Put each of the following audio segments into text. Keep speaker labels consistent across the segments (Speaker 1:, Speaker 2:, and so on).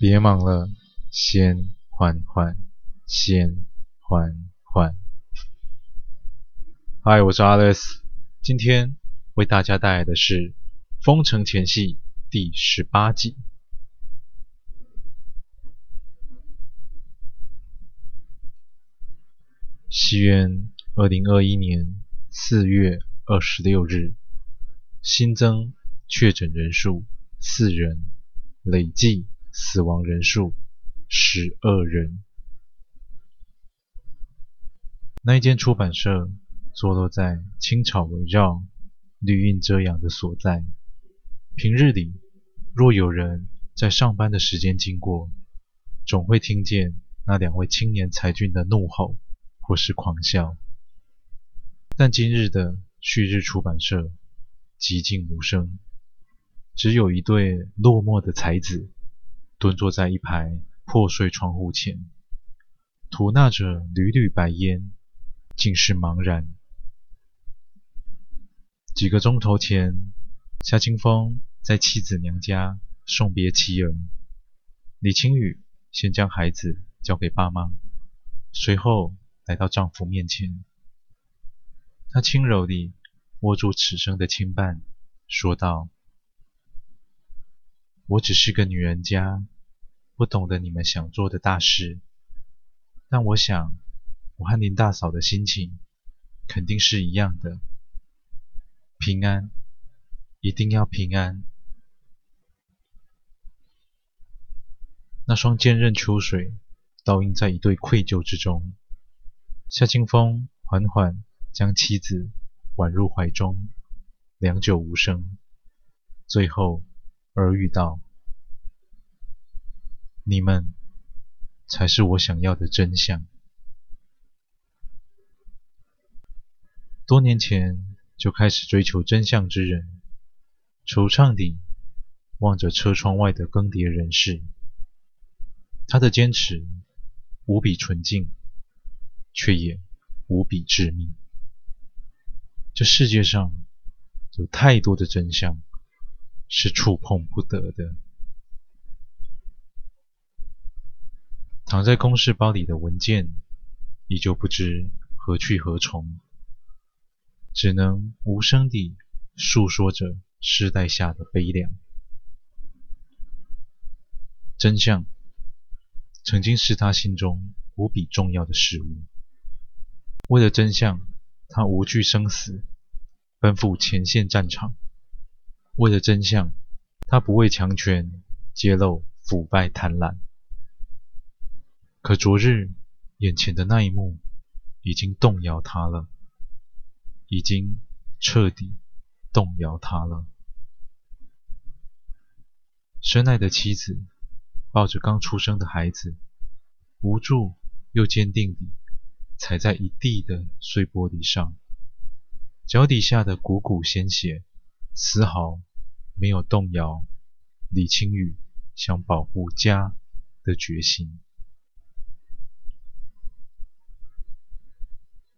Speaker 1: 别忙了，先缓缓，先缓缓。嗨，我是 Alex，今天为大家带来的是《封城前戏》第十八集。西元二零二一年四月二十六日，新增确诊人数四人，累计。死亡人数十二人。那一间出版社坐落在青草围绕、绿荫遮阳的所在。平日里，若有人在上班的时间经过，总会听见那两位青年才俊的怒吼或是狂笑。但今日的旭日出版社寂静无声，只有一对落寞的才子。蹲坐在一排破碎窗户前，吐纳着缕缕白烟，尽是茫然。几个钟头前，夏清风在妻子娘家送别妻儿，李青雨先将孩子交给爸妈，随后来到丈夫面前。她轻柔地握住此生的牵绊，说道。我只是个女人家，不懂得你们想做的大事，但我想，我和林大嫂的心情肯定是一样的。平安，一定要平安。那双坚韧秋水倒映在一对愧疚之中。夏清风缓缓将妻子挽入怀中，良久无声，最后。耳语道：“你们才是我想要的真相。”多年前就开始追求真相之人，惆怅地望着车窗外的更迭人世。他的坚持无比纯净，却也无比致命。这世界上有太多的真相。是触碰不得的。躺在公事包里的文件，依旧不知何去何从，只能无声地诉说着世代下的悲凉。真相曾经是他心中无比重要的事物。为了真相，他无惧生死，奔赴前线战场。为了真相，他不畏强权，揭露腐败贪婪。可昨日眼前的那一幕，已经动摇他了，已经彻底动摇他了。深爱的妻子抱着刚出生的孩子，无助又坚定地踩在一地的碎玻璃上，脚底下的汩汩鲜血，丝毫。没有动摇李青雨想保护家的决心。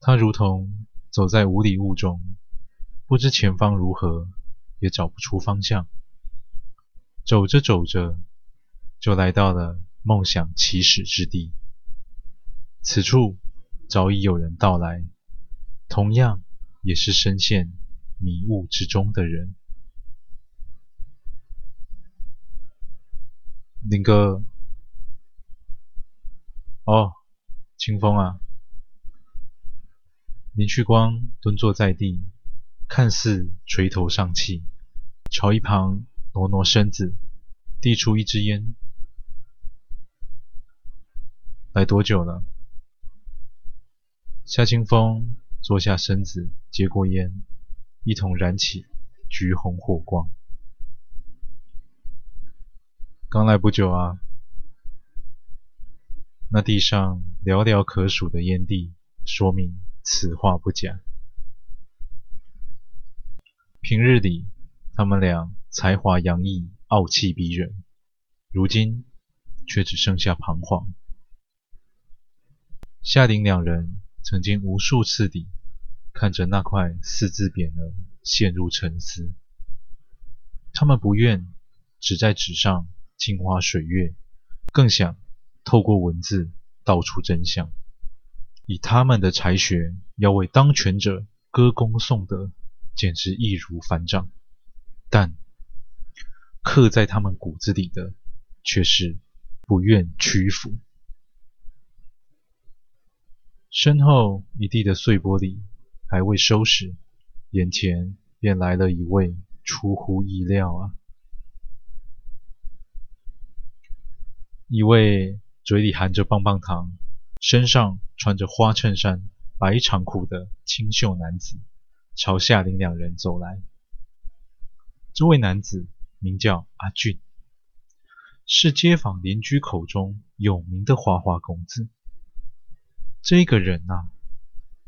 Speaker 1: 他如同走在无底雾中，不知前方如何，也找不出方向。走着走着，就来到了梦想起始之地。此处早已有人到来，同样也是深陷迷雾之中的人。林哥，哦，清风啊！林旭光蹲坐在地，看似垂头丧气，朝一旁挪挪身子，递出一支烟。来多久了？夏清风坐下身子，接过烟，一同燃起橘红火光。刚来不久啊，那地上寥寥可数的烟蒂，说明此话不假。平日里，他们俩才华洋溢，傲气逼人，如今却只剩下彷徨。夏林两人曾经无数次地看着那块四字匾额，陷入沉思。他们不愿只在纸上。镜花水月，更想透过文字道出真相。以他们的才学，要为当权者歌功颂德，简直易如反掌。但刻在他们骨子里的，却是不愿屈服。身后一地的碎玻璃还未收拾，眼前便来了一位出乎意料啊！一位嘴里含着棒棒糖，身上穿着花衬衫、白长裤的清秀男子朝夏玲两人走来。这位男子名叫阿俊，是街坊邻居口中有名的花花公子。这个人啊，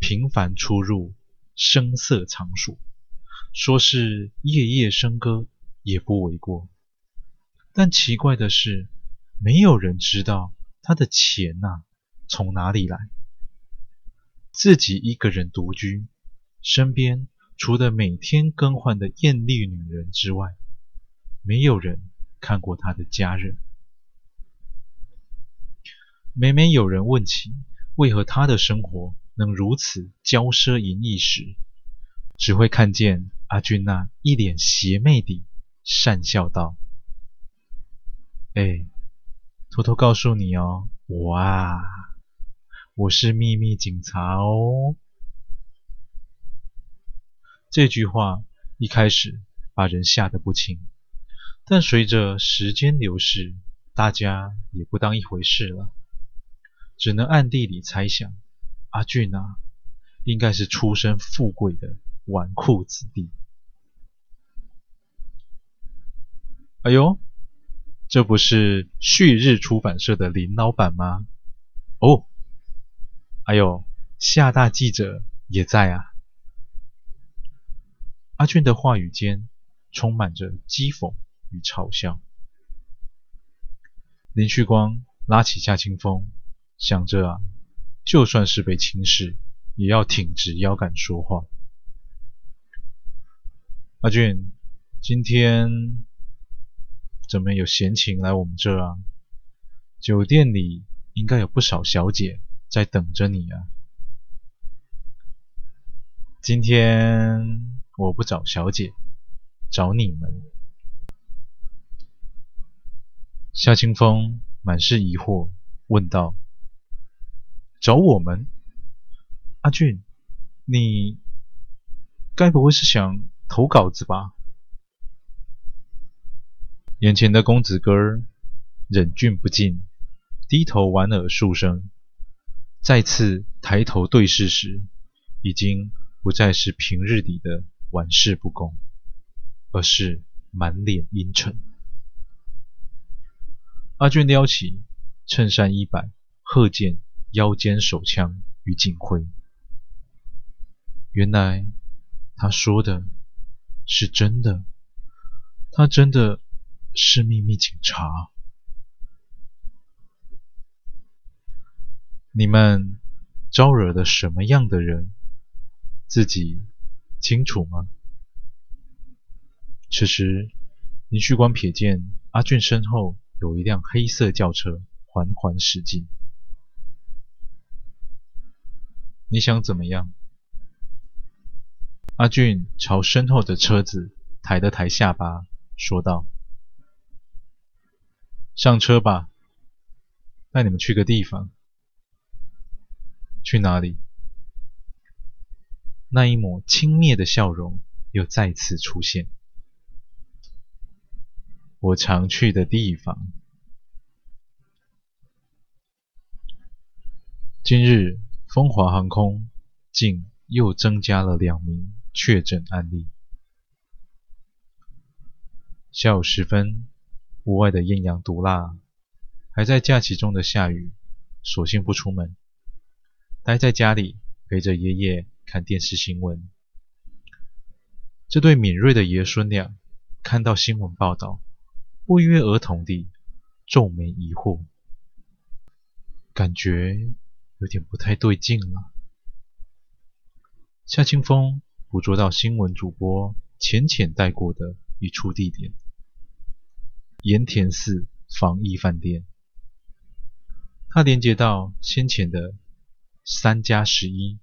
Speaker 1: 频繁出入，声色场所，说是夜夜笙歌也不为过。但奇怪的是，没有人知道他的钱呐、啊。从哪里来？自己一个人独居，身边除了每天更换的艳丽女人之外，没有人看过他的家人。每每有人问起为何他的生活能如此骄奢淫逸时，只会看见阿俊那一脸邪魅地讪笑道：“哎，偷偷告诉你哦，我啊。”我是秘密警察哦。这句话一开始把人吓得不轻，但随着时间流逝，大家也不当一回事了，只能暗地里猜想：阿俊啊，应该是出身富贵的纨绔子弟。哎呦，这不是旭日出版社的林老板吗？哦。还有夏大记者也在啊！阿俊的话语间充满着讥讽与嘲笑。林旭光拉起夏清风，想着啊，就算是被轻视，也要挺直腰杆说话。阿俊，今天怎么有闲情来我们这啊？酒店里应该有不少小姐。在等着你啊！今天我不找小姐，找你们。夏清风满是疑惑，问道：“找我们？阿俊，你该不会是想投稿子吧？”眼前的公子哥忍俊不禁，低头莞尔数声。再次抬头对视时，已经不再是平日里的玩世不恭，而是满脸阴沉。阿俊撩起衬衫衣摆，贺见腰间手枪与警徽。原来他说的是真的，他真的是秘密警察。你们招惹了什么样的人？自己清楚吗？此时，林旭光瞥见阿俊身后有一辆黑色轿车缓缓驶近。你想怎么样？阿俊朝身后的车子抬了抬下巴，说道：“上车吧，带你们去个地方。”去哪里？那一抹轻蔑的笑容又再次出现。我常去的地方。今日风华航空竟又增加了两名确诊案例。下午时分，屋外的艳阳毒辣，还在假期中的夏雨，索性不出门。待在家里陪着爷爷看电视新闻。这对敏锐的爷孙俩看到新闻报道，不约而同地皱眉疑惑，感觉有点不太对劲了。夏清风捕捉到新闻主播浅浅带过的一处地点——盐田寺防疫饭店，它连接到先前的三加十一，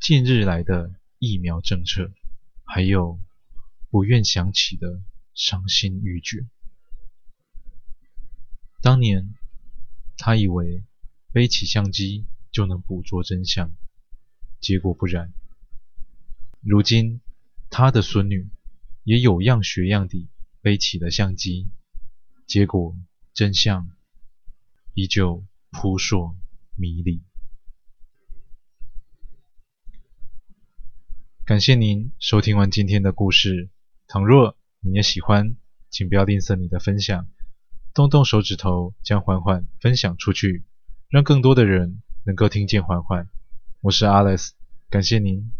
Speaker 1: 近日来的疫苗政策，还有不愿想起的伤心欲绝。当年，他以为背起相机就能捕捉真相，结果不然。如今，他的孙女也有样学样地背起了相机，结果真相依旧扑朔迷离。感谢您收听完今天的故事。倘若你也喜欢，请不要吝啬你的分享，动动手指头将缓缓分享出去，让更多的人能够听见缓缓。我是 Alex，感谢您。